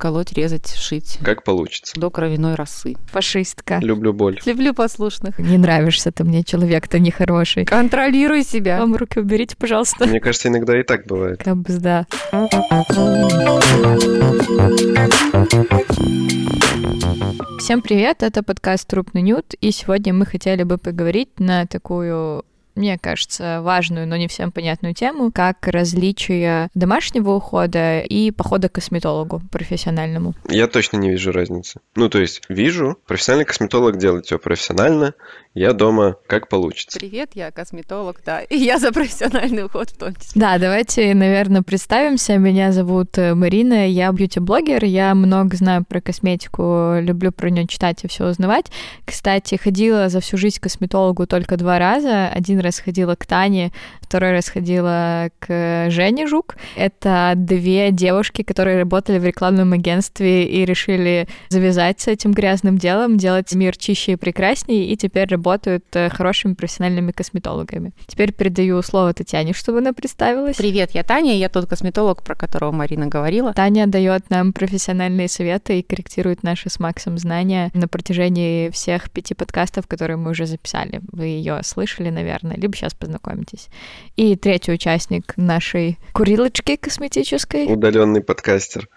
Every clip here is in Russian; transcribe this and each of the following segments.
колоть, резать, шить. Как получится. До кровяной росы. Фашистка. Люблю боль. Люблю послушных. Не нравишься ты мне, человек-то нехороший. Контролируй себя. Вам руки уберите, пожалуйста. Мне кажется, иногда и так бывает. Кабзда. Всем привет, это подкаст Трупный Нют, и сегодня мы хотели бы поговорить на такую мне кажется, важную, но не всем понятную тему, как различие домашнего ухода и похода к косметологу профессиональному. Я точно не вижу разницы. Ну, то есть, вижу, профессиональный косметолог делает все профессионально, я дома как получится. Привет, я косметолог, да, и я за профессиональный уход в том числе. Да, давайте, наверное, представимся. Меня зовут э, Марина, я бьюти-блогер, я много знаю про косметику, люблю про нее читать и все узнавать. Кстати, ходила за всю жизнь к косметологу только два раза. Один раз ходила к Тане, второй раз ходила к Жене Жук. Это две девушки, которые работали в рекламном агентстве и решили завязать с этим грязным делом, делать мир чище и прекраснее, и теперь работают э, хорошими профессиональными косметологами. Теперь передаю слово Татьяне, чтобы она представилась. Привет, я Таня, я тот косметолог, про которого Марина говорила. Таня дает нам профессиональные советы и корректирует наши с Максом знания на протяжении всех пяти подкастов, которые мы уже записали. Вы ее слышали, наверное, либо сейчас познакомитесь. И третий участник нашей курилочки косметической. Удаленный подкастер.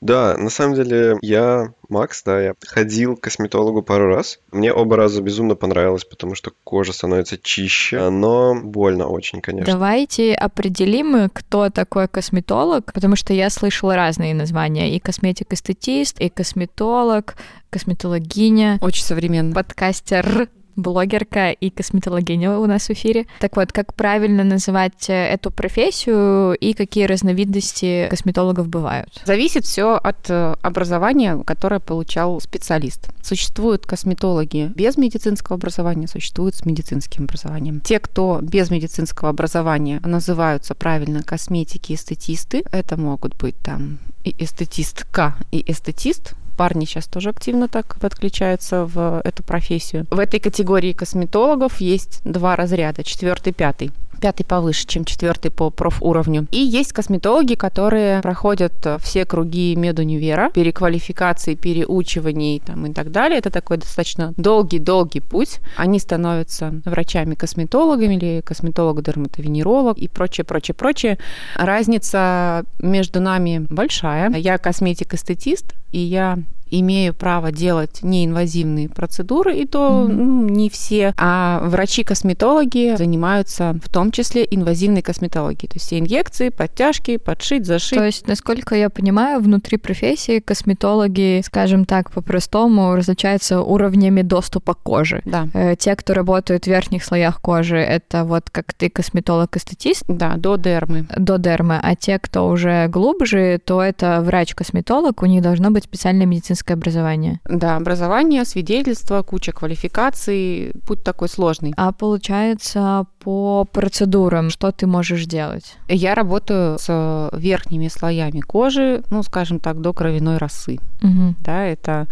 Да, на самом деле я Макс, да, я ходил к косметологу пару раз. Мне оба раза безумно понравилось, потому что кожа становится чище, но больно очень, конечно. Давайте определим, кто такой косметолог, потому что я слышала разные названия. И косметик-эстетист, и косметолог, косметологиня. Очень современно. Подкастер блогерка и косметологиня у нас в эфире. Так вот, как правильно называть э, эту профессию и какие разновидности косметологов бывают? Зависит все от э, образования, которое получал специалист. Существуют косметологи без медицинского образования, существуют с медицинским образованием. Те, кто без медицинского образования называются правильно косметики эстетисты, это могут быть там и эстетистка, и эстетист, парни сейчас тоже активно так подключаются в эту профессию. В этой категории косметологов есть два разряда, четвертый, пятый пятый повыше, чем четвертый по профуровню. И есть косметологи, которые проходят все круги медунивера, переквалификации, переучиваний там, и так далее. Это такой достаточно долгий-долгий путь. Они становятся врачами-косметологами или косметолог-дерматовенеролог и прочее, прочее, прочее. Разница между нами большая. Я косметик-эстетист, и я имею право делать неинвазивные процедуры, и то mm-hmm. ну, не все. А врачи-косметологи занимаются в том числе инвазивной косметологией. То есть все инъекции, подтяжки, подшить, зашить. То есть, насколько я понимаю, внутри профессии косметологи, скажем так, по-простому различаются уровнями доступа к коже. Да. Э, те, кто работают в верхних слоях кожи, это вот как ты косметолог-эстетист. Да, до дермы. До дермы. А те, кто уже глубже, то это врач-косметолог, у них должно быть специальное медицинское медицинское образование. Да, образование, свидетельство, куча квалификаций, путь такой сложный. А получается, по процедурам, что ты можешь делать? Я работаю с верхними слоями кожи, ну, скажем так, до кровяной росы. Угу. Да, это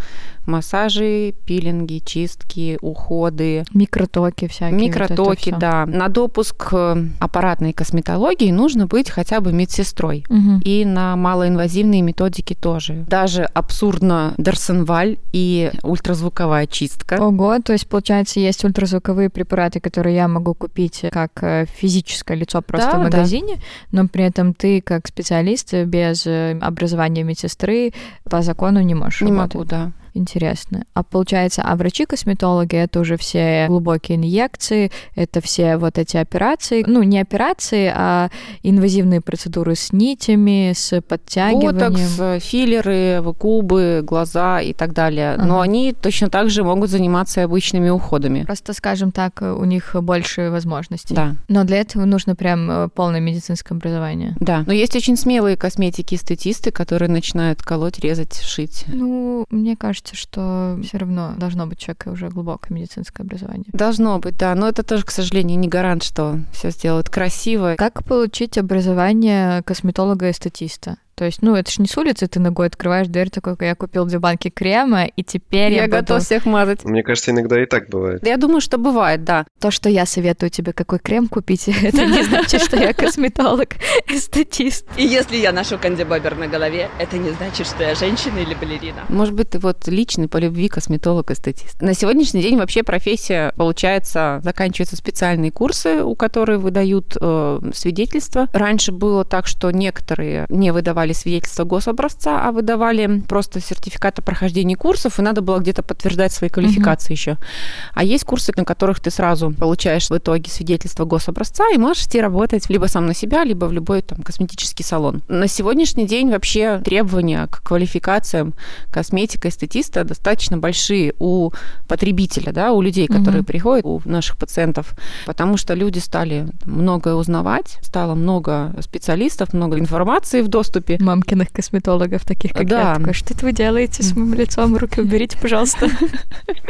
массажи, пилинги, чистки, уходы. Микротоки всякие. Микротоки, вот да. На допуск аппаратной косметологии нужно быть хотя бы медсестрой. Угу. И на малоинвазивные методики тоже. Даже абсурдно Дарсенваль и ультразвуковая чистка. Ого, то есть, получается, есть ультразвуковые препараты, которые я могу купить как э, физическое лицо просто да, в магазине, да. но при этом ты как специалист без э, образования медсестры по закону не можешь Не работать. могу, да. Интересно. А получается, а врачи-косметологи это уже все глубокие инъекции, это все вот эти операции, ну не операции, а инвазивные процедуры с нитями, с подтягиванием. Ботокс, филлеры, губы, глаза и так далее. Ага. Но они точно так же могут заниматься обычными уходами. Просто, скажем так, у них больше возможностей. Да. Но для этого нужно прям э, полное медицинское образование. Да. Но есть очень смелые косметики-эстетисты, которые начинают колоть, резать, шить. Ну, мне кажется, кажется, что все равно должно быть человека уже глубокое медицинское образование. Должно быть, да. Но это тоже, к сожалению, не гарант, что все сделают красиво. Как получить образование косметолога-эстетиста? То есть, ну, это ж не с улицы ты ногой открываешь дверь, такой, я купил две банки крема, и теперь я, Я буду- готов всех мазать. Мне кажется, иногда и так бывает. Я думаю, что бывает, да. То, что я советую тебе, какой крем купить, это не значит, что я косметолог, эстетист. И если я ношу кандибобер на голове, это не значит, что я женщина или балерина. Может быть, ты вот личный по любви косметолог-эстетист. На сегодняшний день вообще профессия, получается, заканчиваются специальные курсы, у которых выдают э, свидетельства. Раньше было так, что некоторые не выдавали свидетельство гособразца, а выдавали просто сертификат о прохождении курсов, и надо было где-то подтверждать свои квалификации еще. А есть курсы, на которых ты сразу получаешь в итоге свидетельство гособразца и можешь идти работать либо сам на себя, либо в любой там косметический салон. На сегодняшний день вообще требования к квалификациям косметика, эстетиста достаточно большие у потребителя, да, у людей, которые Мгм. приходят, у наших пациентов, потому что люди стали многое узнавать, стало много специалистов, много информации в доступе. Мамкиных косметологов, таких как Да. я. Такой, что это вы делаете с моим лицом? Руки уберите, пожалуйста.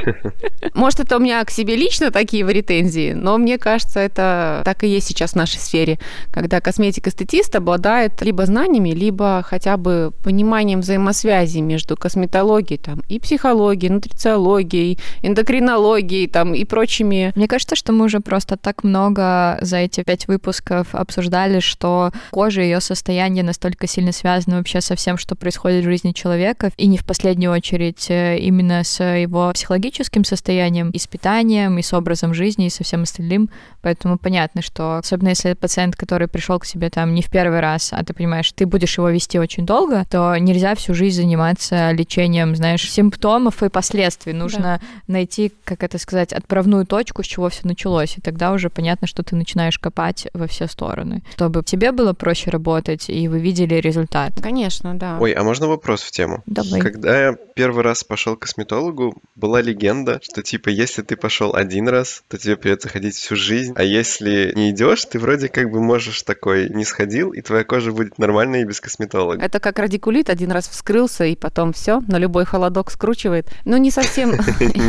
Может, это у меня к себе лично такие претензии, но мне кажется, это так и есть сейчас в нашей сфере, когда косметик-эстетист обладает либо знаниями, либо хотя бы пониманием взаимосвязи между косметологией там, и психологией, нутрициологией, эндокринологией там, и прочими Мне кажется, что мы уже просто так много за эти пять выпусков обсуждали, что кожа и ее состояние настолько сильно связаны вообще со всем, что происходит в жизни человека, и не в последнюю очередь э, именно с его психологическим состоянием, и с питанием, и с образом жизни, и со всем остальным. Поэтому понятно, что особенно если пациент, который пришел к себе там не в первый раз, а ты понимаешь, ты будешь его вести очень долго, то нельзя всю жизнь заниматься лечением, знаешь, симптомов и последствий. Нужно найти, как это сказать, отправную точку, с чего все началось. И тогда уже понятно, что ты начинаешь копать во все стороны. Чтобы тебе было проще работать, и вы видели результат. Конечно, да. Ой, а можно вопрос в тему? Давай. Когда я первый раз пошел к косметологу, была легенда, что типа если ты пошел один раз, то тебе придется ходить всю жизнь, а если не идешь, ты вроде как бы можешь такой не сходил, и твоя кожа будет нормальной и без косметолога. Это как радикулит, один раз вскрылся, и потом все, на любой холодок скручивает. Ну, не совсем...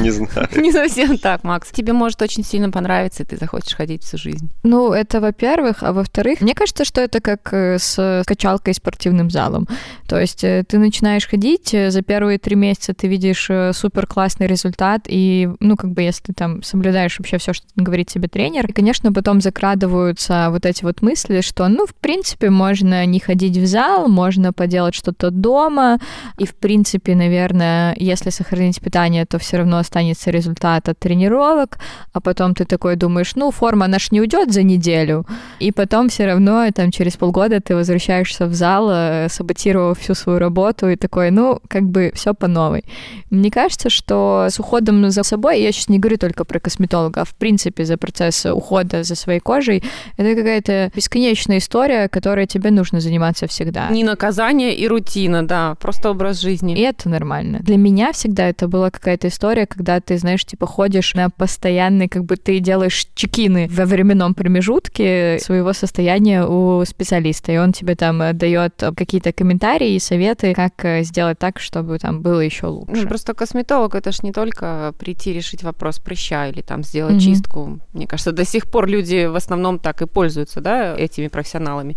Не знаю. Не совсем так, Макс. Тебе может очень сильно понравиться, и ты захочешь ходить всю жизнь. Ну, это во-первых. А во-вторых, мне кажется, что это как э, с качалкой и спортивным залом. То есть э, ты начинаешь ходить, э, за первые три месяца ты видишь э, супер классный результат, и, ну, как бы, если ты там соблюдаешь вообще все, что говорит тебе тренер, и, конечно, потом закрадываются вот эти вот мысли, что, ну, в принципе, можно не ходить в зал, можно поделать что-то дома, и, в принципе, наверное, если сохранить питание, то все равно останется результат от тренировок, а потом ты такой думаешь, ну, форма наш не уйдет за неделю, и потом все равно там через полгода ты возвращаешься в зал, э, саботировав всю свою работу, и такой, ну, как бы все по новой. Мне кажется, что с уходом за собой, я сейчас не говорю только про косметолога, а в принципе за процесс ухода за своей кожей, это какая-то бесконечная история, которой тебе нужно заниматься всегда. Не наказание и рутина, да, просто образ жизни. И это нормально. Для меня всегда это была какая-то история, когда ты, знаешь, типа ходишь на постоянный, как бы ты делаешь чекины во временном промежутке своего состояния у специалиста, и он тебе там э, дает какие-то комментарии и советы, как э, сделать так, чтобы там было еще Ну, лучше. просто косметолог это ж не только прийти решить вопрос прыща или там сделать Мгм. чистку. Мне кажется, до сих пор люди в основном так и пользуются, да, этими профессионалами.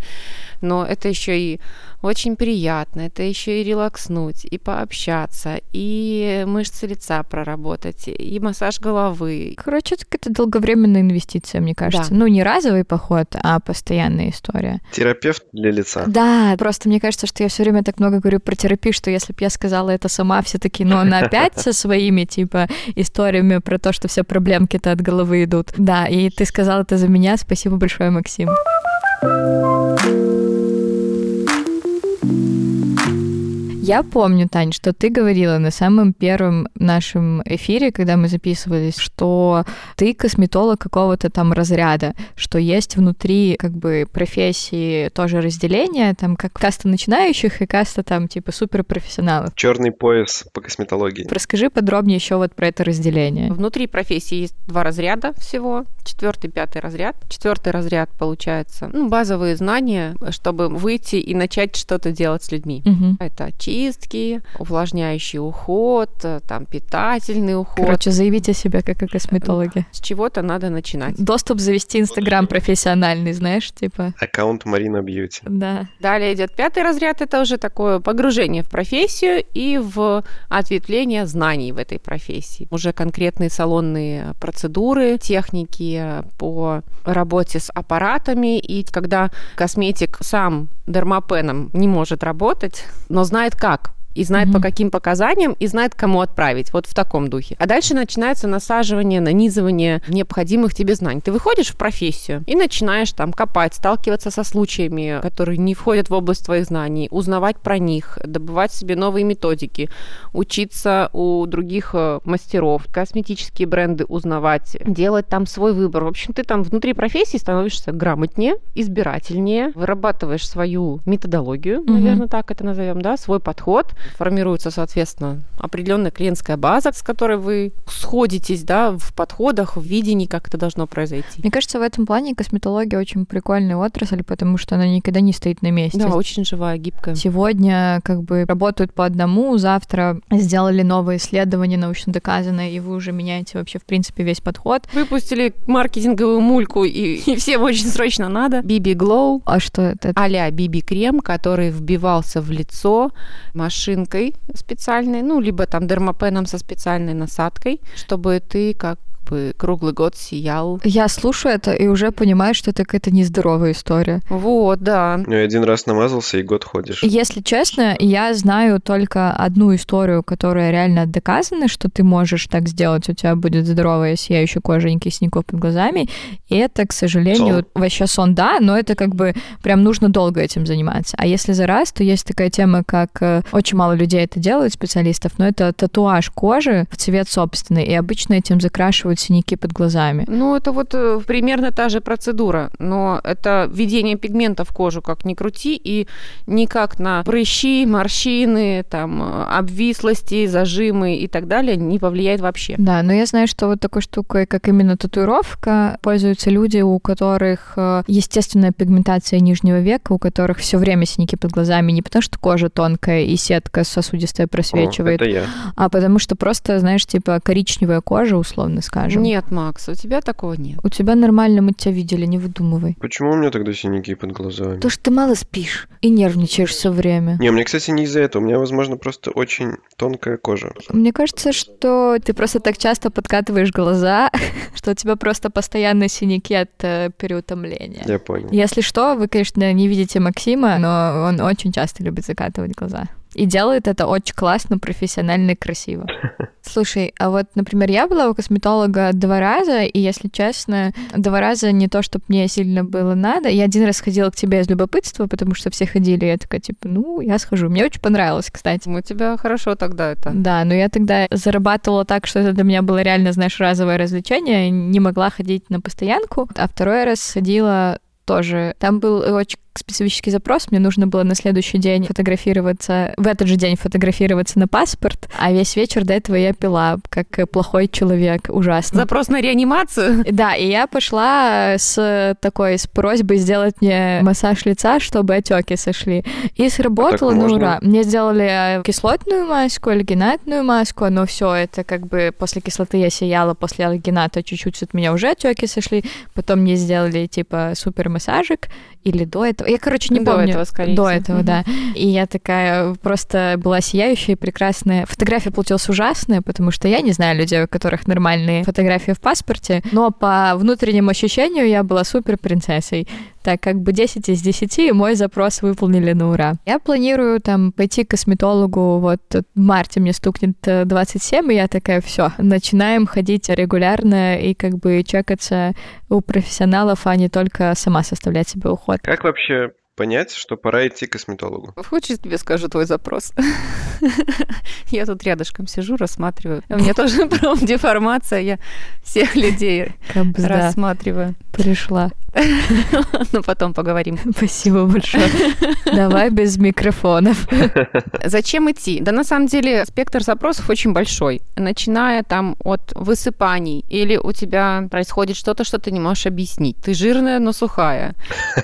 Но это еще и очень приятно, это еще и релакснуть, и пообщаться, и мышцы лица проработать, и массаж головы. Короче, это какая-то долговременная инвестиция, мне кажется. Да. Ну, не разовый поход, а постоянная история. Терапевт для лица. Да, просто мне кажется, что я все время так много говорю про терапию, что если бы я сказала это сама, все таки ну, она опять со своими, типа, историями про то, что все проблемки-то от головы идут. Да, и ты сказал это за меня. Спасибо большое, Максим. Я помню, Тань, что ты говорила на самом первом нашем эфире, когда мы записывались, что ты косметолог какого-то там разряда, что есть внутри как бы профессии тоже разделение, там как каста начинающих и каста там типа суперпрофессионалов. Черный пояс по косметологии. Расскажи подробнее еще вот про это разделение. Внутри профессии есть два разряда всего. Четвертый, пятый разряд. Четвертый разряд получается ну, базовые знания, чтобы выйти и начать что-то делать с людьми. Мгм. Это чистка, очистки, увлажняющий уход, э, там питательный уход. Короче, заявите себя как о косметологе. С чего-то надо начинать. Доступ завести Инстаграм профессиональный, знаешь, типа. Аккаунт Марина Бьюти. Да. Далее идет пятый разряд, это уже такое погружение в профессию и в ответвление знаний в этой профессии. Уже конкретные салонные процедуры, техники по работе с аппаратами. И когда косметик сам дермопеном не может работать, но знает как, и знает Мгм. по каким показаниям, и знает, кому отправить. Вот в таком духе. А дальше начинается насаживание, нанизывание необходимых тебе знаний. Ты выходишь в профессию и начинаешь там копать, сталкиваться со случаями, которые не входят в область твоих знаний, узнавать про них, добывать себе новые методики, учиться у других э, мастеров, косметические бренды узнавать, делать там свой выбор. В общем, ты там внутри профессии становишься грамотнее, избирательнее, вырабатываешь свою методологию, Мгм. наверное, так это назовем, да, свой подход. Формируется, соответственно, определенная клиентская база, с которой вы сходитесь, да, в подходах, в видении, как это должно произойти. Мне кажется, в этом плане косметология очень прикольная отрасль, потому что она никогда не стоит на месте. Да, очень живая, гибкая. Сегодня как бы работают по одному, завтра сделали новое исследование научно доказанное, и вы уже меняете вообще, в принципе, весь подход. Выпустили маркетинговую мульку, и, и всем очень срочно надо. BB Glow, А что это? а-ля BB-крем, который вбивался в лицо машинкой специальной, ну, либо там дермопеном со специальной насадкой, чтобы ты как бы круглый год сиял. Я слушаю это и уже понимаю, что это какая-то нездоровая история. Вот, да. Ну, и один раз намазался, и год ходишь. Если честно, я знаю только одну историю, которая реально доказана, что ты можешь так сделать, у тебя будет здоровая сияющая кожа, никаких синяков под глазами. И это, к сожалению, Сон. вообще сон, да, но это как бы прям нужно долго этим заниматься. А если за раз, то есть такая тема, как э, очень мало людей это делают, специалистов, но это татуаж кожи в цвет собственный, и обычно этим закрашивают синяки под глазами. Ну, это вот э, примерно та же процедура, но это введение пигмента в кожу, как ни крути, и никак на прыщи, морщины, там, э, обвислости, зажимы и так далее не повлияет вообще. Да, но я знаю, что вот такой штукой, как именно татуировка, пользуются люди, у которых э, естественная пигментация нижнего века, у которых все время синяки под глазами, не потому что кожа тонкая и сетка сосудистая О, просвечивает, это я. а потому что просто, знаешь, типа коричневая кожа, условно скажем. Нет, Макс, у тебя такого нет. У тебя нормально, мы тебя видели, не выдумывай. Почему у меня тогда синяки под глазами? То, что ты мало спишь и нервничаешь все время. Не, мне, кстати, не из-за этого. У меня, возможно, просто очень тонкая кожа. Мне кажется, что ты просто так часто подкатываешь глаза, что у тебя просто постоянно синяки от э, переутомления. Я понял. Если что, вы, конечно, не видите Максима, но он очень часто любит закатывать глаза. И делает это очень классно, профессионально и красиво. Слушай, а вот, например, я была у косметолога два раза, и, если честно, два раза не то, чтобы мне сильно было надо. Я один раз ходила к тебе из любопытства, потому что все ходили, и я такая, типа, ну, я схожу. Мне очень понравилось, кстати. У тебя хорошо тогда это. Да, но я тогда зарабатывала так, что это для меня было реально, знаешь, разовое развлечение, не могла ходить на постоянку. А второй раз ходила тоже. Там был очень специфический запрос. Мне нужно было на следующий день фотографироваться, в этот же день фотографироваться на паспорт, а весь вечер до этого я пила, как э, плохой человек, ужасно. Запрос на реанимацию? Да, и я пошла с такой с просьбой сделать мне массаж лица, чтобы отеки сошли. И сработало на можно? ура. Мне сделали кислотную маску, альгинатную маску, но все это как бы после кислоты я сияла, после альгината чуть-чуть от меня уже отеки сошли. Потом мне сделали типа супер массажик или до этого. Я, короче, не До помню. этого, скорее До этого, Мгм. да. И я такая просто была сияющая и прекрасная. Фотография получилась ужасная, потому что я не знаю людей, у которых нормальные фотографии в паспорте, но по внутреннему ощущению я была супер принцессой. Так, как бы 10 из 10, и мой запрос выполнили на ура. Я планирую там пойти к косметологу, вот в марте мне стукнет э, 27, и я такая, все, начинаем ходить регулярно и как бы чекаться у профессионалов, а не только сама составлять себе уход. Как вообще понять, что пора идти к косметологу? Хочешь, тебе скажу твой запрос? Я тут рядышком сижу, рассматриваю. У меня тоже профдеформация, я всех людей рассматриваю. Пришла. Ну, потом поговорим. Спасибо большое. Давай без микрофонов. Зачем идти? Да, на самом деле, спектр запросов очень большой. Начиная там от высыпаний, или у тебя происходит что-то, что ты не можешь объяснить. Ты жирная, но сухая.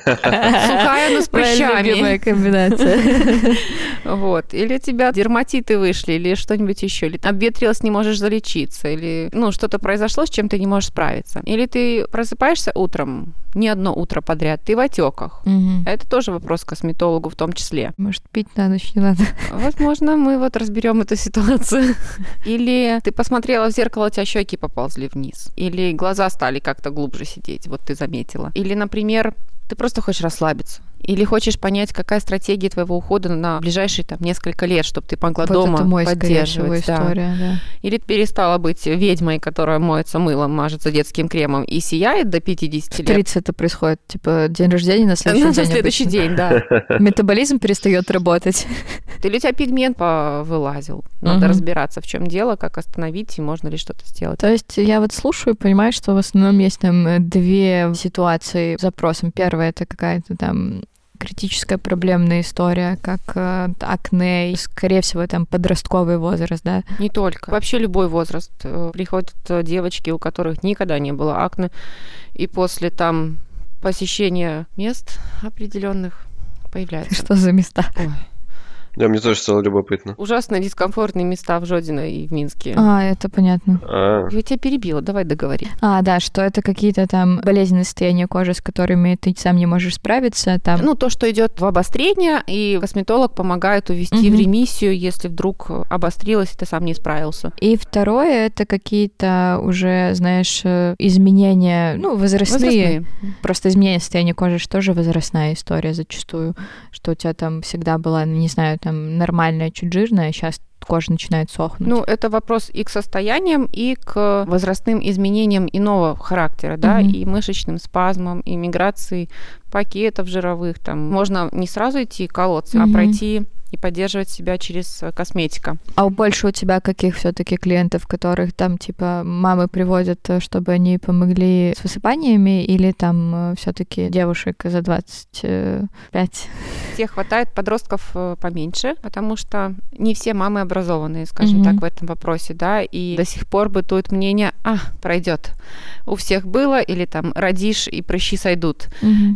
Сухая, но с прыщами. любимая комбинация. Вот. Или у тебя дерматиты вышли, или что-нибудь еще. Или обветрилась, не можешь залечиться. Или, ну, что-то произошло, с чем ты не можешь справиться. Или ты просыпаешься утром, не одно утро подряд, ты в отеках. Это тоже вопрос к косметологу в том числе. Может, пить на ночь не надо? Возможно, мы вот разберем эту ситуацию. Или ты посмотрела в зеркало, у тебя щеки поползли вниз. Или глаза стали как-то глубже сидеть, вот ты заметила. Или, например, ты просто хочешь расслабиться. Или хочешь понять, какая стратегия твоего ухода на ближайшие там несколько лет, чтобы ты могла Вот дома это мой, всего, поддерживать. да. история, да. Или ты перестала быть ведьмой, которая моется мылом, мажется детским кремом и сияет до 50 В лет. 30 это происходит, типа, день рождения на следующий Ну, день. на следующий обычно. день, да. Метаболизм перестает работать. Или у тебя пигмент вылазил. Надо разбираться, в чем дело, как остановить и можно ли что-то сделать. То есть я вот слушаю и понимаю, что в основном есть там э, две ситуации с запросом. Первая — это какая-то там критическая проблемная история, как э, акне, и, скорее всего, там подростковый возраст, да. Не только. Вообще любой возраст. Э, Приходят э, девочки, у которых никогда не было акне, и после там посещения мест определенных появляется. Что за места? Ой, Да, мне тоже стало любопытно. ужасно дискомфортные места в Жодино и в Минске. А, это понятно. А, Я тебя перебила, давай договори. А, да, что это какие-то там болезненные состояния кожи, с которыми ты сам не можешь справиться, там... Ну, то, что идет в обострение, и косметолог помогает увести в Мгм. ремиссию, если вдруг обострилось, и ты сам не справился. И второе, это какие-то уже, знаешь, э, изменения, ну, возрастные. Возрастные. Просто изменение состояния кожи же тоже возрастная история зачастую, что у тебя там всегда была, не знаю, там нормальная, чуть жирная, сейчас кожа начинает сохнуть. Ну, это вопрос и к состояниям, и к возрастным изменениям иного характера, да, Мгм. и мышечным спазмам, и миграции пакетов жировых. Там можно не сразу идти колоться, Мгм. а пройти и поддерживать себя через э, косметика. А больше у тебя каких все-таки клиентов, которых там типа мамы приводят, э, чтобы они помогли с высыпаниями, или там все-таки девушек за 25? Всех хватает подростков э, поменьше, потому что не все мамы образованные, скажем Мгм. так, в этом вопросе, да, и до сих пор бытует мнение, а, пройдет. У всех было, или там родишь, и прыщи сойдут.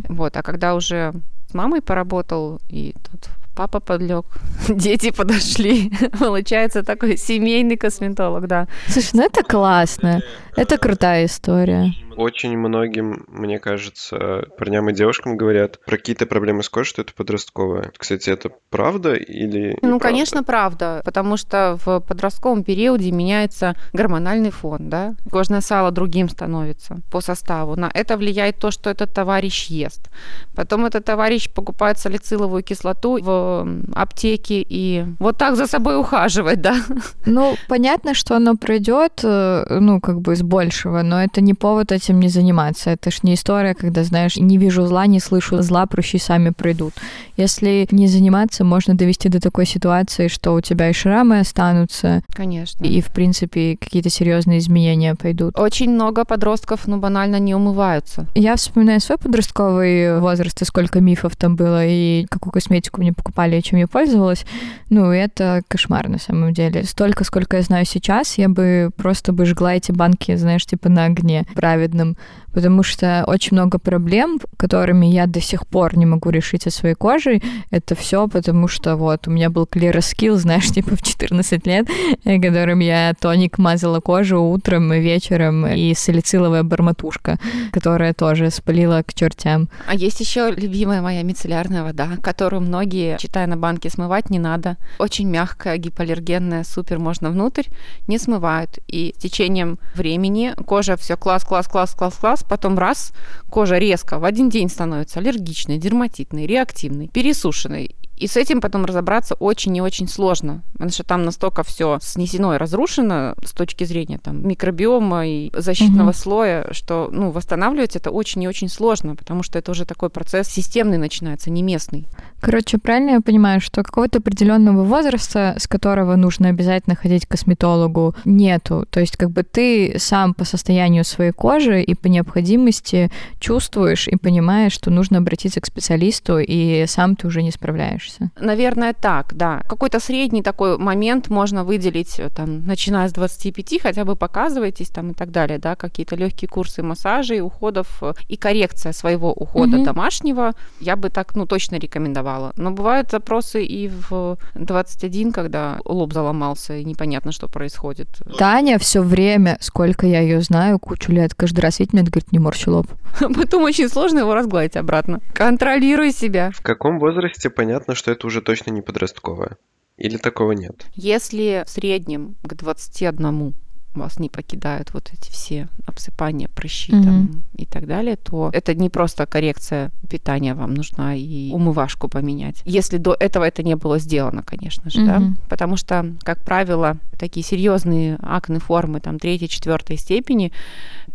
Вот, а когда уже с мамой поработал, и тут папа подлег, дети подошли, получается такой семейный косметолог, да. Слушай, ну это классно. Это крутая история. Очень многим, мне кажется, парням и девушкам говорят про какие-то проблемы с кожей, что это подростковое. Кстати, это правда или Ну, неправда? конечно, правда, потому что в подростковом периоде меняется гормональный фон, да, кожное сало другим становится по составу. На это влияет то, что этот товарищ ест. Потом этот товарищ покупает салициловую кислоту в аптеке и вот так за собой ухаживать, да. Ну, понятно, что оно пройдет, э, ну, как бы с большего, но это не повод этим не заниматься. Это ж не история, когда, знаешь, не вижу зла, не слышу зла, прыщи сами пройдут. Если не заниматься, можно довести до такой ситуации, что у тебя и шрамы останутся, Конечно. и, в принципе, какие-то серьезные изменения пойдут. Очень много подростков, ну, банально не умываются. Я вспоминаю свой подростковый возраст, и сколько мифов там было, и какую косметику мне покупали, и чем я пользовалась. Ну, это кошмар на самом деле. Столько, сколько я знаю сейчас, я бы просто бы жгла эти банки, знаешь, типа на огне праведном, потому что очень много проблем, которыми я до сих пор не могу решить со своей кожей, это все потому что вот у меня был клероскил, знаешь, типа в 14 лет, э, которым я тоник мазала кожу утром и вечером, и салициловая барматушка, которая тоже спалила к чертям. А есть еще любимая моя мицеллярная вода, которую многие, читая на банке, смывать не надо. Очень мягкая, гипоаллергенная, супер, можно внутрь, не смывают. И с течением времени кожа все класс, класс, класс, класс, класс, потом раз, кожа резко в один день становится аллергичной, дерматитной, реактивной, пересушенной. И с этим потом разобраться очень и очень сложно, потому что там настолько все снесено и разрушено с точки зрения там, микробиома и защитного угу. слоя, что ну, восстанавливать это очень и очень сложно, потому что это уже такой процесс системный начинается, не местный. Короче, правильно я понимаю, что какого-то определенного возраста, с которого нужно обязательно ходить к косметологу, нету. То есть как бы ты сам по состоянию своей кожи и по необходимости чувствуешь и понимаешь, что нужно обратиться к специалисту, и сам ты уже не справляешься. Наверное, так, да. Какой-то средний такой момент можно выделить, э, там, начиная с 25, хотя бы показывайтесь там и так далее, да, какие-то легкие курсы массажей, уходов э, и коррекция своего ухода угу. домашнего, я бы так, ну, точно рекомендовала. Но бывают запросы и в 21, когда лоб заломался, и непонятно, что происходит. Таня все время, сколько я ее знаю, кучу лет, каждый раз видит меня, говорит, не морщи лоб. Потом очень сложно его разгладить обратно. Контролируй себя. В каком возрасте понятно, что это уже точно не подростковое? Или такого нет? Если в среднем к 21 вас не покидают вот эти все обсыпания, прыщи mm-hmm. там, и так далее, то это не просто коррекция питания, вам нужна и умывашку поменять. Если до этого это не было сделано, конечно же, mm-hmm. да, потому что, как правило, такие серьезные акне формы, там, третьей, четвертой степени,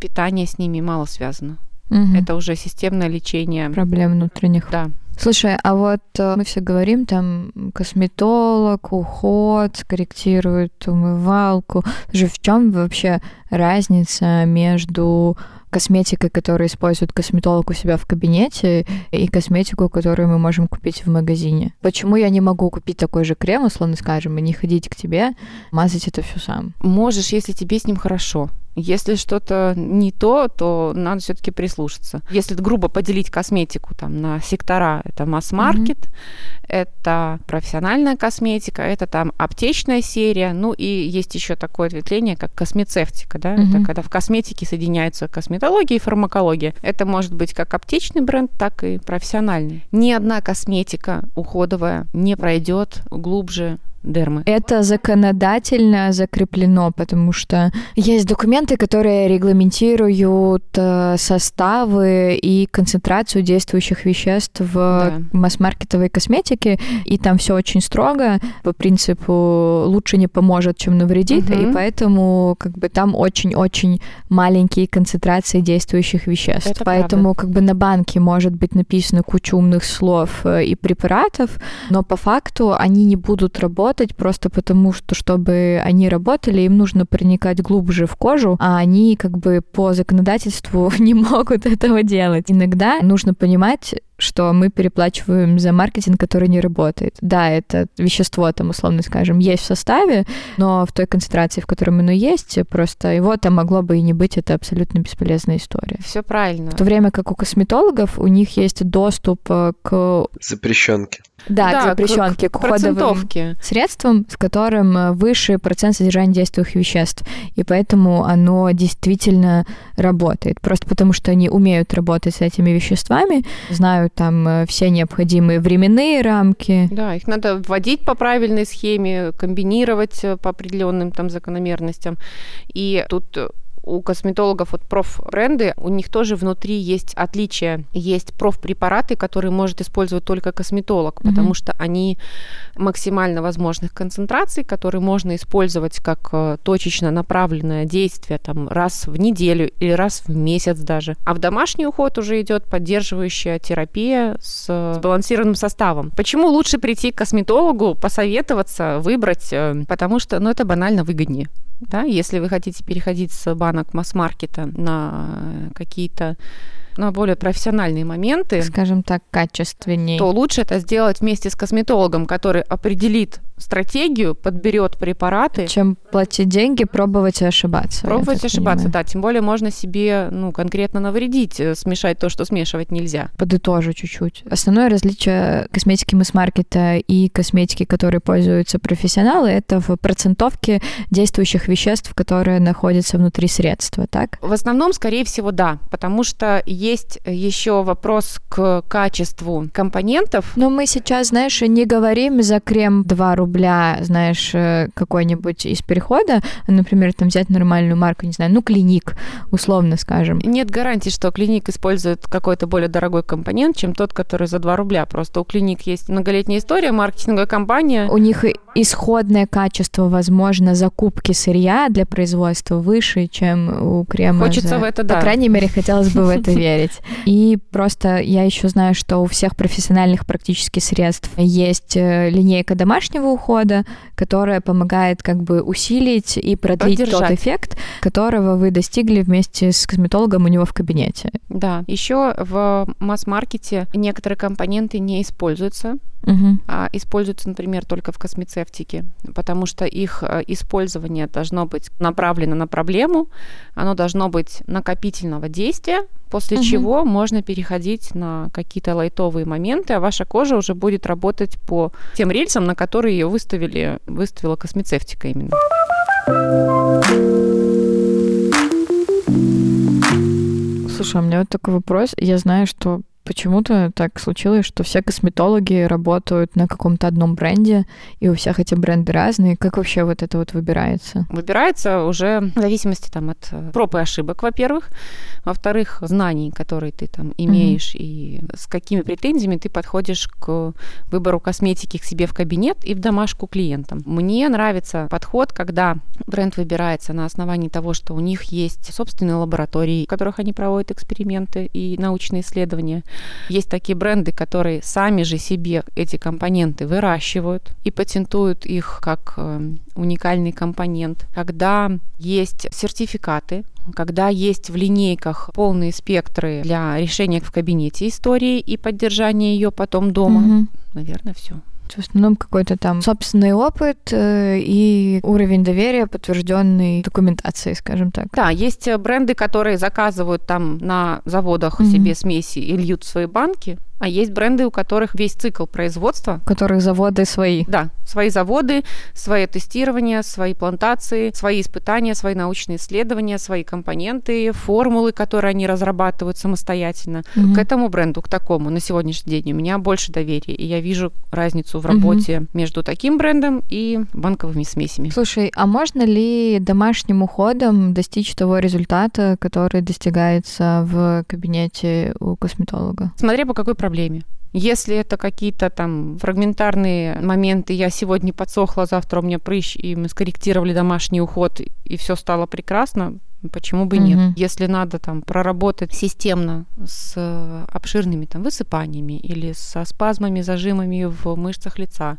питание с ними мало связано. Угу. Это уже системное лечение. Проблем внутренних. Да. Слушай, а вот э, мы все говорим, там, косметолог, уход, корректирует умывалку. Же в чем вообще разница между косметикой, которую использует косметолог у себя в кабинете, и косметику, которую мы можем купить в магазине. Почему я не могу купить такой же крем, условно скажем, и не ходить к тебе, мазать это все сам? Можешь, если тебе с ним хорошо. Если что-то не то, то надо все-таки прислушаться. Если грубо поделить косметику там на сектора, это масс-маркет, mm-hmm. это профессиональная косметика, это там аптечная серия, ну и есть еще такое ответвление, как космецевтика, да, mm-hmm. это когда в косметике соединяются косметология и фармакология. Это может быть как аптечный бренд, так и профессиональный. Ни одна косметика уходовая не пройдет глубже дермы? Это законодательно закреплено, потому что есть документы, которые регламентируют э, составы и концентрацию действующих веществ в да. масс-маркетовой косметике, и там все очень строго, по принципу лучше не поможет, чем навредит, угу. и поэтому как бы там очень-очень маленькие концентрации действующих веществ. Это поэтому правда. как бы на банке может быть написано куча умных слов э, и препаратов, но по факту они не будут работать работать просто потому, что чтобы они работали, им нужно проникать глубже в кожу, а они как бы по законодательству не могут этого делать. Иногда нужно понимать, что мы переплачиваем за маркетинг, который не работает. Да, это вещество там, условно скажем, есть в составе, но в той концентрации, в которой оно есть, просто его там могло бы и не быть, это абсолютно бесполезная история. Все правильно. В то время как у косметологов у них есть доступ э, к... Запрещенке. Да, да, к запрещенке, к, к уходовым средствам, с которым э, выше процент содержания действующих веществ. И поэтому оно действительно работает. Просто потому, что они умеют работать с этими веществами, знают там э, все необходимые временные рамки. Да, их надо вводить по правильной схеме, комбинировать э, по определенным там закономерностям. И тут у косметологов вот проф-бренды, у них тоже внутри есть отличия. Есть проф-препараты, которые может использовать только косметолог, mm-hmm. потому что они максимально возможных концентраций, которые можно использовать как э, точечно направленное действие там раз в неделю или раз в месяц даже. А в домашний уход уже идет поддерживающая терапия с сбалансированным составом. Почему лучше прийти к косметологу, посоветоваться, выбрать? Э, потому что, ну, это банально выгоднее. Да? Если вы хотите переходить с банок масс-маркета на какие-то на более профессиональные моменты, скажем так, качественнее, то лучше это сделать вместе с косметологом, который определит стратегию, подберет препараты. Чем платить деньги, пробовать и ошибаться. Пробовать и ошибаться, понимаю. да. Тем более можно себе ну, конкретно навредить, э, смешать то, что смешивать нельзя. Подытожу чуть-чуть. Основное различие косметики масс-маркета и косметики, которые пользуются профессионалы, это в процентовке действующих веществ, которые находятся внутри средства, так? В основном, скорее всего, да, потому что есть еще вопрос к качеству компонентов. Но мы сейчас, знаешь, не говорим за крем 2 рубля, рубля, знаешь, э, какой-нибудь из перехода, например, там взять нормальную марку, не знаю, ну, клиник, условно скажем. Нет гарантии, что клиник использует какой-то более дорогой компонент, чем тот, который за 2 рубля. Просто у клиник есть многолетняя история, маркетинговая компания. У них исходное качество, возможно, закупки сырья для производства выше, чем у крема. Хочется в это, да. По крайней мере, хотелось бы в это верить. И просто я еще знаю, что у всех профессиональных практически средств есть э, линейка домашнего ухода, которая помогает как бы усилить и продлить Поддержать. тот эффект, которого вы достигли вместе с косметологом у него в кабинете. Да. Еще в масс-маркете некоторые компоненты не используются, Мгм. а используются, например, только в космецевтике, потому что их э, использование должно быть направлено на проблему, оно должно быть накопительного действия, после Мгм. чего можно переходить на какие-то лайтовые моменты, а ваша кожа уже будет работать по тем рельсам, на которые ее выставили, выставила космецевтика именно. Слушай, у меня вот такой вопрос. Я знаю, что почему-то так случилось, что все косметологи работают на каком-то одном бренде, и у всех эти бренды разные. Как вообще вот это вот выбирается? Выбирается уже в зависимости там, от э, проб и ошибок, во-первых. Во-вторых, знаний, которые ты там имеешь, и с какими претензиями ты подходишь к выбору косметики к себе в кабинет и в домашку клиентам. Мне нравится подход, когда бренд выбирается на основании того, что у них есть собственные лаборатории, в которых они проводят эксперименты и научные исследования. Есть такие бренды, которые сами же себе эти компоненты выращивают и патентуют их как э, уникальный компонент. Когда есть сертификаты, когда есть в линейках полные спектры для решения в кабинете истории и поддержания ее потом дома, Мгм. наверное, все. В основном какой-то там собственный опыт э, и уровень доверия, подтвержденный документацией, скажем так. Да, есть э, бренды, которые заказывают там на заводах Мгм. себе смеси и льют в свои банки, а есть бренды, у которых весь цикл производства У которых заводы свои. Да, свои заводы, свое тестирование, свои плантации, свои испытания, свои научные исследования, свои компоненты, формулы, которые они разрабатывают самостоятельно. Мгм. К этому бренду, к такому на сегодняшний день у меня больше доверия, и я вижу разницу в работе между таким брендом и банковыми смесями. Слушай, а можно ли домашним уходом достичь того результата, который достигается в кабинете у косметолога? Смотря по какой проблеме. Если это какие-то там фрагментарные моменты, я сегодня подсохла, завтра у меня прыщ, и мы скорректировали домашний уход, и все стало прекрасно, почему бы нет? Если надо там проработать системно с э, обширными там высыпаниями или со спазмами, зажимами в мышцах лица,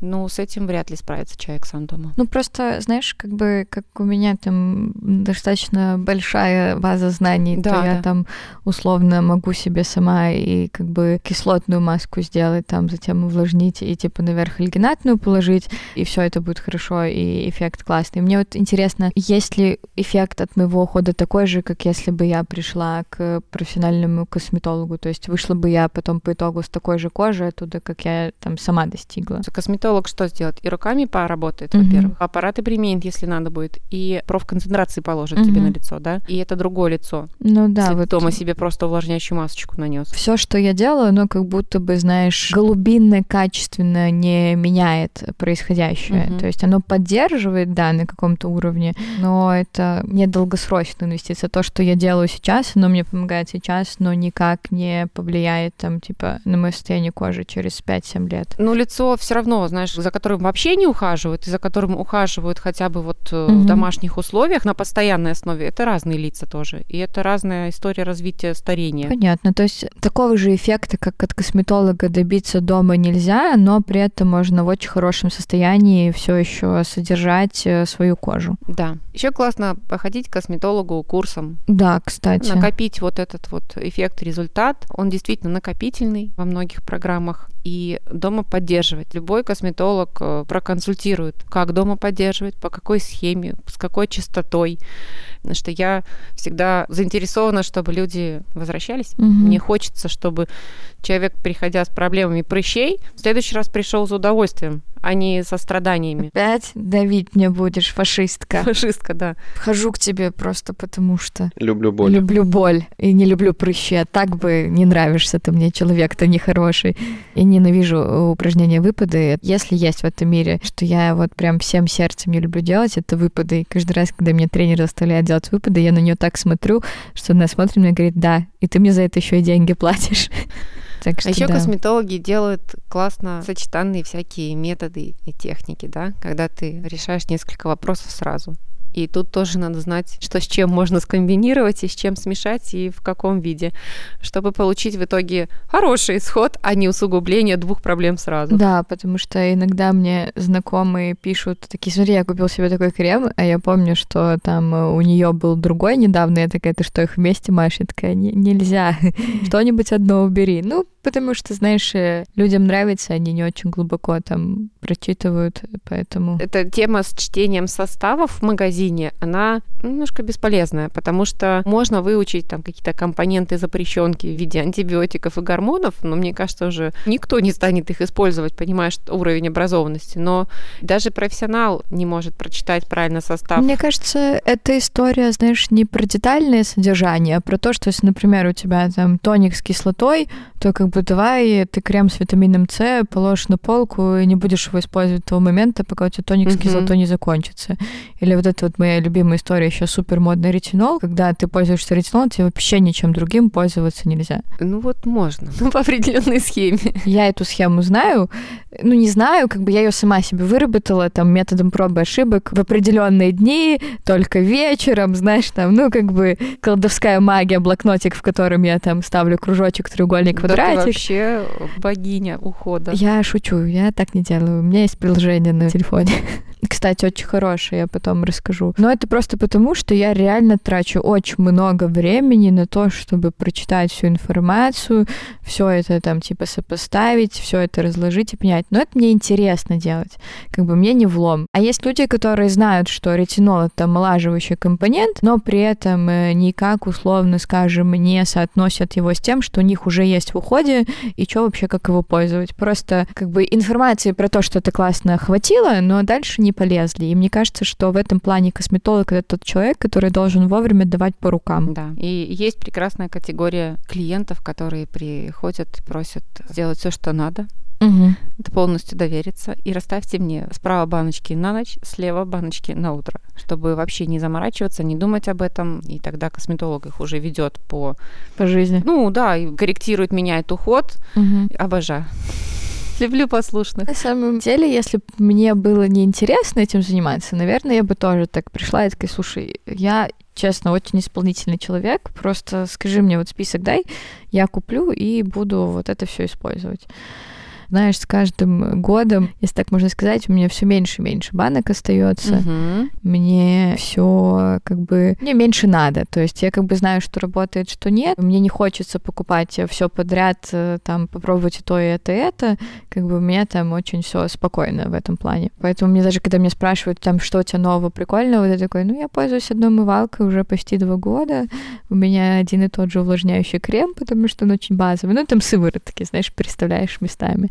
ну, с этим вряд ли справится человек сам дома. Ну, просто, знаешь, как бы, как у меня там достаточно большая база знаний, Да, то я да. там условно могу себе сама и как бы кислотную маску сделать, там затем увлажнить и типа наверх альгинатную положить, и все это будет хорошо, и эффект классный. Мне вот интересно, есть ли эффект от моего ухода такой же, как если бы я пришла к профессиональному косметологу, то есть вышла бы я потом по итогу с такой же кожей оттуда, как я там сама достигла. Косметолог что сделает? И руками поработает, Мгм. во-первых. Аппараты применит, если надо будет. И профконцентрации положит тебе Мгм. на лицо, да? И это другое лицо. Ну да, Если вот дома себе просто увлажняющую масочку нанес. все, что я делаю, оно как будто бы, знаешь, голубинно качественно не меняет происходящее. Мгм. То есть оно поддерживает, да, на каком-то уровне, но это не долгосрочная инвестиция. То, что я делаю сейчас, оно мне помогает сейчас, но никак не повлияет там, типа, на мое состояние кожи через 5-7 лет. Ну, лицо все равно, знаешь, за которым вообще не ухаживают, и за которым ухаживают хотя бы вот Мгм. в домашних условиях на постоянной основе, это разные лица тоже. И это разная история развития старения. Понятно. То есть такого же эффекта, как от косметолога, добиться дома нельзя, но при этом можно в очень хорошем состоянии все еще содержать э, свою кожу. Да. Еще классно походить к косметологу курсом, Да, кстати. накопить вот этот вот эффект, результат. Он действительно накопительный во многих программах. И дома поддерживать. Любой косметолог э, проконсультирует, как дома поддерживать, по какой схеме, с какой частотой. Потому что я всегда заинтересована, чтобы люди возвращались. Мгм. Мне хочется, чтобы человек, приходя с проблемами прыщей, в следующий раз пришел с удовольствием, а не со страданиями. Опять давить мне будешь, фашистка. Фашистка, да. Хожу к тебе просто потому что Люблю боль. люблю боль и не люблю прыщи. А так бы не нравишься ты мне, человек-то нехороший. И ненавижу упражнения выпады. Если есть в этом мире, что я вот прям всем сердцем не люблю делать, это выпады. И каждый раз, когда меня тренер заставляет делать выпады, я на нее так смотрю, что она смотрит мне и говорит, да, и ты мне за это еще и деньги платишь. Так что, а еще да. косметологи делают классно сочетанные всякие методы и техники, да, когда ты решаешь несколько вопросов сразу. И тут тоже надо знать, что с чем можно скомбинировать и с чем смешать и в каком виде, чтобы получить в итоге хороший исход, а не усугубление двух проблем сразу. Да, потому что иногда мне знакомые пишут такие, смотри, я купил себе такой крем, а я помню, что там у нее был другой недавно, я такая, ты что, их вместе машешь? Я такая, нельзя, что-нибудь одно убери. Ну, потому что, знаешь, э, людям нравится, они не очень глубоко там прочитывают, поэтому... Эта тема с чтением составов в магазине, она немножко бесполезная, потому что можно выучить там какие-то компоненты запрещенки в виде антибиотиков и гормонов, но мне кажется, уже никто не станет их использовать, понимаешь, уровень образованности, но даже профессионал не может прочитать правильно состав. Мне кажется, эта история, знаешь, не про детальное содержание, а про то, что если, например, у тебя там тоник с кислотой, то как бы давай ты крем с витамином С положишь на полку и не будешь его использовать того момента, пока у тебя тоник с кислотой не закончится. Или вот это вот моя любимая история, еще супер модный ретинол. Когда ты пользуешься ретинолом, тебе вообще ничем другим пользоваться нельзя. Ну вот можно, ну по определенной схеме. Я эту схему знаю. Ну не знаю, как бы я ее сама себе выработала там методом пробы ошибок в определенные дни, только вечером, знаешь, там, ну как бы колдовская магия, блокнотик, в котором я там ставлю кружочек, треугольник, квадратик. Да ты вообще богиня ухода. Я шучу, я так не делаю. У меня есть приложение на телефоне. Кстати, очень хорошее, я потом расскажу. Но это просто потому, что я реально трачу очень много времени на то, чтобы прочитать всю информацию, все это там типа сопоставить, все это разложить и понять. Но это мне интересно делать. Как бы мне не влом. А есть люди, которые знают, что ретинол это омолаживающий компонент, но при этом э, никак, условно скажем, не соотносят его с тем, что у них уже есть в уходе, и что вообще, как его пользовать. Просто как бы информации про то, что это классно хватило, но дальше не полезли. И мне кажется, что в этом плане косметолог — это тот человек, который должен вовремя давать по рукам. Да, и есть прекрасная категория клиентов, которые приходят, просят сделать все, что надо, Угу. Это полностью довериться. И расставьте мне справа баночки на ночь, слева баночки на утро, чтобы вообще не заморачиваться, не думать об этом. И тогда косметолог их уже ведет по... По жизни. Ну да, и корректирует, меняет уход. Угу. Обожаю. Люблю послушных. На самом деле, если бы мне было неинтересно этим заниматься, наверное, я бы тоже так пришла и такая, слушай, я честно, очень исполнительный человек. Просто скажи мне вот список дай, я куплю и буду вот это все использовать знаешь, с каждым годом, если так можно сказать, у меня все меньше и меньше банок остается. Угу. Мне все как бы мне меньше надо. То есть я как бы знаю, что работает, что нет. Мне не хочется покупать все подряд, э, там попробовать и то, и это, и это. Как бы у меня там очень все спокойно в этом плане. Поэтому мне даже когда меня спрашивают, там, что у тебя нового прикольного, я такой, ну, я пользуюсь одной умывалкой уже почти два года. У меня один и тот же увлажняющий крем, потому что он очень базовый. Ну, там сыворотки, знаешь, представляешь местами.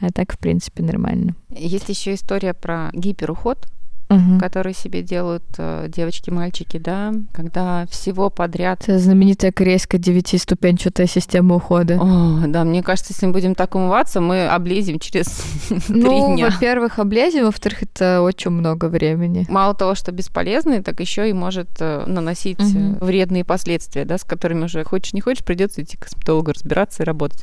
А так, в принципе, нормально. Есть еще история про гиперуход, угу. которые себе делают э, девочки-мальчики, да, когда всего подряд. Это знаменитая корейская девятиступенчатая система ухода. О, да, мне кажется, если мы будем так умываться, мы облезем через три ну, дня. во-первых, облезем, во-вторых, это очень много времени. Мало того, что бесполезный, так еще и может э, наносить угу. вредные последствия, да, с которыми уже хочешь не хочешь, придется идти к косметологу разбираться и работать.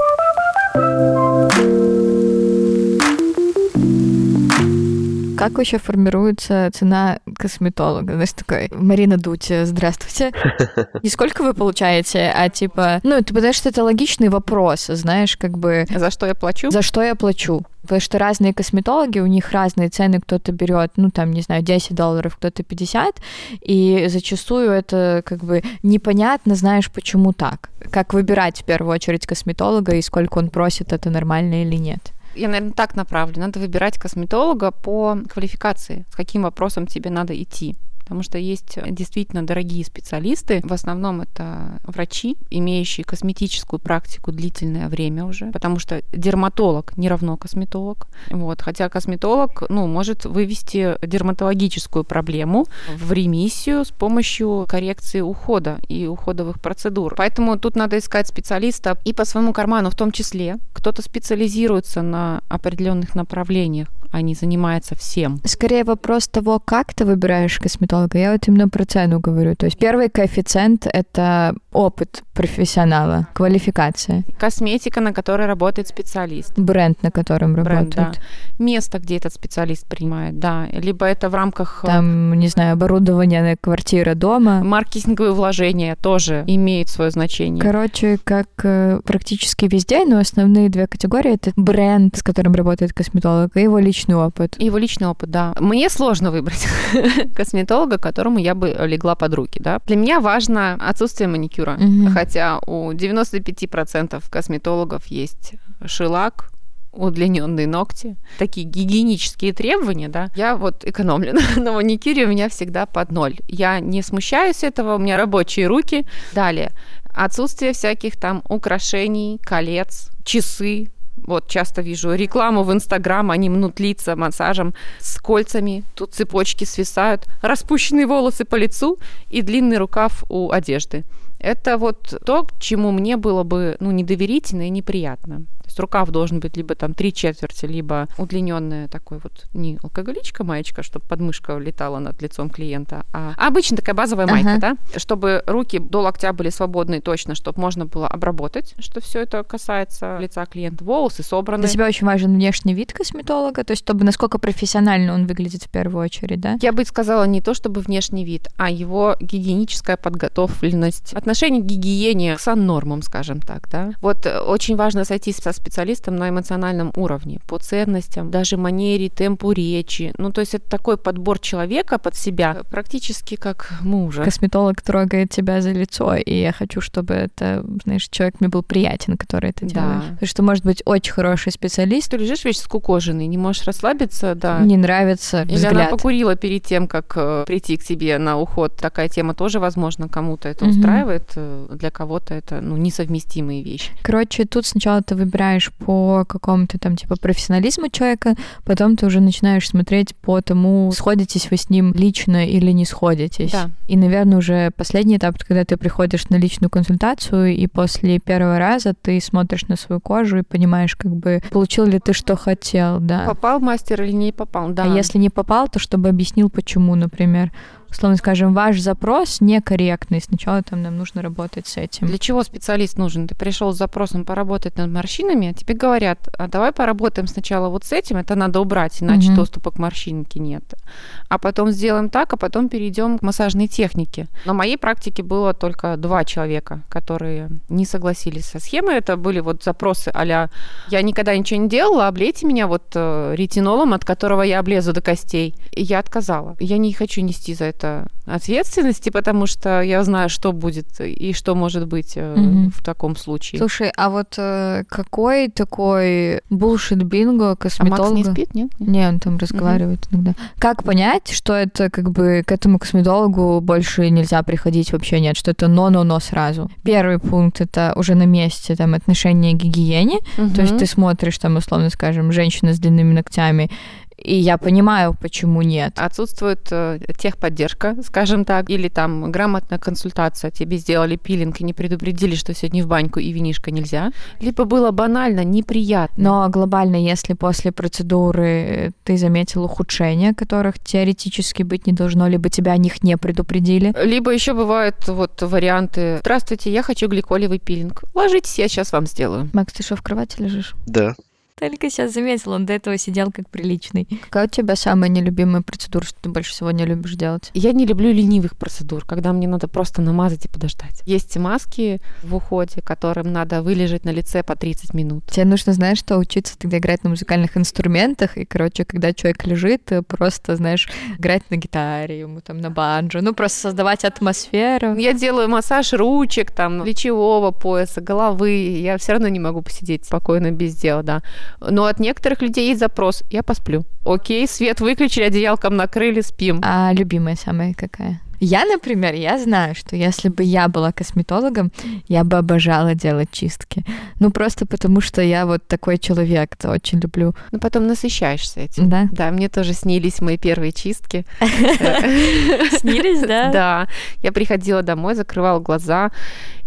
Как вообще формируется цена косметолога? Знаешь, такой, Марина Дуть, здравствуйте. Не сколько вы получаете, а типа, ну, это потому что это логичный вопрос, знаешь, как бы... За что я плачу? За что я плачу? Потому что разные косметологи, у них разные цены, кто-то берет, ну, там, не знаю, 10 долларов, кто-то 50, и зачастую это как бы непонятно, знаешь, почему так. Как выбирать в первую очередь косметолога и сколько он просит, это нормально или нет? Я, наверное, так направлю. Надо выбирать косметолога по квалификации, с каким вопросом тебе надо идти. Потому что есть действительно дорогие специалисты. В основном это врачи, имеющие косметическую практику длительное время уже, потому что дерматолог не равно косметолог. Вот. Хотя косметолог ну, может вывести дерматологическую проблему в ремиссию с помощью коррекции ухода и уходовых процедур. Поэтому тут надо искать специалиста и по своему карману в том числе. Кто-то специализируется на определенных направлениях, а не занимается всем. Скорее вопрос того, как ты выбираешь косметолога. Я вот именно про цену говорю. То есть первый коэффициент — это опыт профессионала, квалификация. Косметика, на которой работает специалист. Бренд, на котором Бренд, работает. да. Место, где этот специалист принимает, да. Либо это в рамках... э, Там, не знаю, оборудование квартира дома. Маркетинговые вложения тоже имеют свое значение. Короче, как э, практически везде, но основные две категории — это бренд, с которым работает косметолог, и его личный опыт. И Его личный опыт, да. Мне сложно выбрать косметолога, которому я бы легла под руки, да. Для меня важно отсутствие маникюра. Мгм. Хотя у 95% косметологов есть шелак, удлиненные ногти, такие гигиенические требования, да, я вот экономлю на, на маникюре, у меня всегда под ноль. Я не смущаюсь этого, у меня рабочие руки. Далее, отсутствие всяких там украшений, колец, часы, вот часто вижу рекламу в Инстаграм, они мнут лица массажем с кольцами, тут цепочки свисают, распущенные волосы по лицу и длинный рукав у одежды. Это вот то, к чему мне было бы ну, недоверительно и неприятно. Есть рукав должен быть либо там три четверти, либо удлиненная такой вот не алкоголичка маечка, чтобы подмышка летала над лицом клиента, а, а обычно такая базовая майка, Ага. да, чтобы руки до локтя были свободны точно, чтобы можно было обработать, что все это касается лица клиента, волосы собраны. Для тебя очень важен внешний вид косметолога, то есть чтобы насколько профессионально он выглядит в первую очередь, да? Я бы сказала не то чтобы внешний вид, а его гигиеническая подготовленность, отношение к гигиене, к сан-нормам, скажем так, да. Вот э, очень важно сойтись со специалистом на эмоциональном уровне, по ценностям, даже манере, темпу речи. Ну, то есть это такой подбор человека под себя, э, практически как мужа. Косметолог трогает тебя за лицо, и я хочу, чтобы это, знаешь, человек мне был приятен, который это Да. делает. Потому что может быть очень хороший специалист, Ты лежишь весь скукоженный, не можешь расслабиться, да. не нравится Или взгляд. она покурила перед тем, как э, прийти к тебе на уход. Такая тема тоже, возможно, кому-то это Мгм. устраивает, э, для кого-то это ну, несовместимые вещи. Короче, тут сначала ты выбираешь по какому-то там типа профессионализму человека, потом ты уже начинаешь смотреть по тому, сходитесь вы с ним лично или не сходитесь. Да. И, наверное, уже последний этап, когда ты приходишь на личную консультацию, и после первого раза ты смотришь на свою кожу и понимаешь, как бы, получил ли ты, что хотел, да. Попал мастер или не попал, да. А если не попал, то чтобы объяснил, почему, например. Условно скажем, ваш запрос некорректный. Сначала там нам нужно работать с этим. Для чего специалист нужен? Ты пришел с запросом поработать над морщинами, а тебе говорят, а давай поработаем сначала вот с этим, это надо убрать, иначе Мгм. доступа к морщинке нет. А потом сделаем так, а потом перейдем к массажной технике. На моей практике было только два человека, которые не согласились со схемой. Это были вот запросы а «Я никогда ничего не делала, облейте меня вот э, ретинолом, от которого я облезу до костей». И я отказала. Я не хочу нести за это ответственности, потому что я знаю, что будет и что может быть Мгм. в таком случае. Слушай, а вот э, какой такой булшит бинго а Макс косметолога? не спит, нет? Не, он там разговаривает иногда. Как понять, что это как бы к этому косметологу больше нельзя приходить вообще нет, что это но-но-но сразу? Первый пункт это уже на месте там отношение к гигиене, то есть ты смотришь там условно скажем женщина с длинными ногтями, и я понимаю, почему нет. Отсутствует э, техподдержка, скажем так, или там грамотная консультация. Тебе сделали пилинг и не предупредили, что сегодня в баньку и винишко нельзя. Либо было банально неприятно. Но глобально, если после процедуры э, ты заметил ухудшения, которых теоретически быть не должно, либо тебя о них не предупредили, Либо еще бывают вот варианты. Здравствуйте, я хочу гликолевый пилинг. Ложитесь, я сейчас вам сделаю. Макс, ты что, в кровати лежишь? Да. Только сейчас заметил, он до этого сидел как приличный. Какая у тебя самая нелюбимая процедура, что ты больше всего не любишь делать? Я не люблю ленивых процедур, когда мне надо просто намазать и подождать. Есть маски в уходе, которым надо вылежать на лице по 30 минут. Тебе нужно, знаешь, что учиться тогда играть на музыкальных инструментах, и, короче, когда человек лежит, э, просто, знаешь, играть на гитаре, ему там на банджо, ну, просто создавать атмосферу. Я делаю массаж ручек, там, плечевого пояса, головы. Я все равно не могу посидеть спокойно без дела, да. Но от некоторых людей есть запрос. Я посплю. Окей, свет выключили, одеялком накрыли, спим. А любимая самая какая? Я, например, я знаю, что если бы я была косметологом, я бы обожала делать чистки. Ну, просто потому что я вот такой человек, то очень люблю. Ну, потом насыщаешься этим. Да? Да, мне тоже снились мои первые чистки. Снились, да? Да. Я приходила домой, закрывала глаза,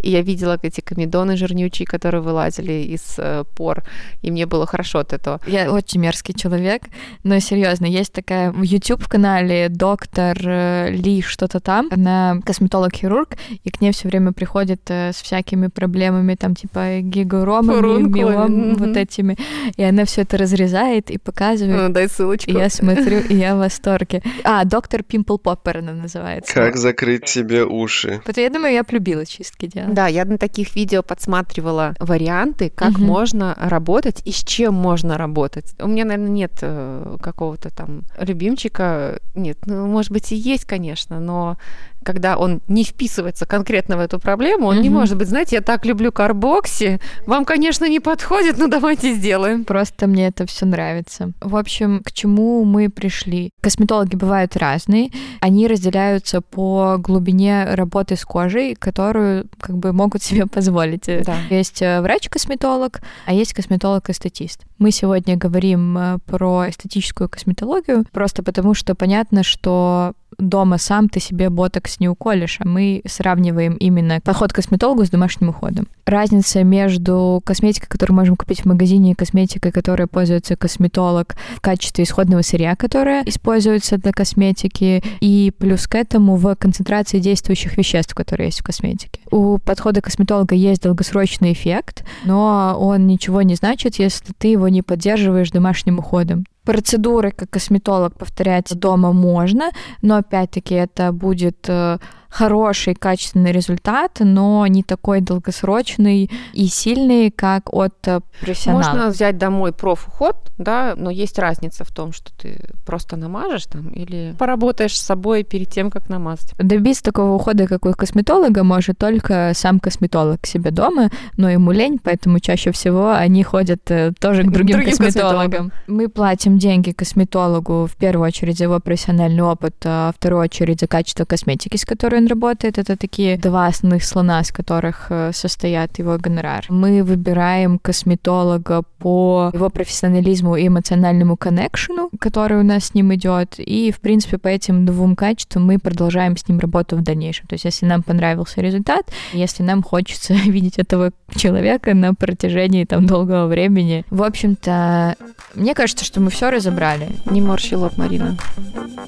и я видела эти комедоны жирнючие, которые вылазили из э, пор, и мне было хорошо от этого. Я очень мерзкий человек, но серьезно, есть такая в YouTube-канале доктор э, Ли что-то там, она косметолог-хирург, и к ней все время приходит э, с всякими проблемами, там типа гигуромами, Фурункулами, миом, вот этими, и она все это разрезает и показывает. Ну, дай ссылочку. И я смотрю, и я в восторге. А, доктор Пимпл Поппер она называется. Как закрыть себе уши? Вот я думаю, я полюбила чистки делать. Да, я на таких видео подсматривала варианты, как Мгм. можно работать и с чем можно работать. У меня, наверное, нет э, какого-то там любимчика. Нет, ну, может быть, и есть, конечно, но o когда он не вписывается конкретно в эту проблему, он не Мгм. может быть, знаете, я так люблю карбокси, вам, конечно, не подходит, но давайте сделаем. Просто мне это все нравится. В общем, к чему мы пришли? Косметологи бывают разные. Они разделяются по глубине работы с кожей, которую как бы могут себе позволить. Да. Есть э, врач-косметолог, а есть косметолог-эстетист. Мы сегодня говорим э, про эстетическую косметологию, просто потому что понятно, что дома сам ты себе ботокс не уколешь, а мы сравниваем именно подход к косметологу с домашним уходом. Разница между косметикой, которую можем купить в магазине, и косметикой, которой пользуется косметолог в качестве исходного сырья, которое используется для косметики, и плюс к этому в концентрации действующих веществ, которые есть в косметике. У подхода косметолога есть долгосрочный эффект, но он ничего не значит, если ты его не поддерживаешь домашним уходом. Процедуры как косметолог повторять дома можно, но опять-таки это будет э, хороший, качественный результат, но не такой долгосрочный и сильный, как от э, профессионала. Можно взять домой профуход, да, но есть разница в том, что ты просто намажешь там или поработаешь с собой перед тем, как намазать. Добиться такого ухода, как у косметолога, может только сам косметолог себе дома, но ему лень, поэтому чаще всего они ходят э, тоже к другим, Другим косметологам. косметологам. Мы платим деньги косметологу в первую очередь за его профессиональный опыт, а в вторую очередь за качество косметики, с которой он работает. Это такие два основных слона, с которых э, состоят его гонорар. Мы выбираем косметолога по его профессионализму и эмоциональному коннекшену, который у нас с ним идет. И, в принципе, по этим двум качествам мы продолжаем с ним работу в дальнейшем. То есть, если нам понравился результат, если нам хочется видеть этого человека на протяжении там долгого времени. В общем-то, мне кажется, что мы все разобрали. Не морщи лоб, Марина.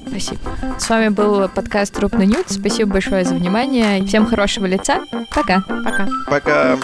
Спасибо. С вами был подкаст Трупный Нюд. Спасибо большое за внимание. Всем хорошего лица. Пока. Пока. Пока.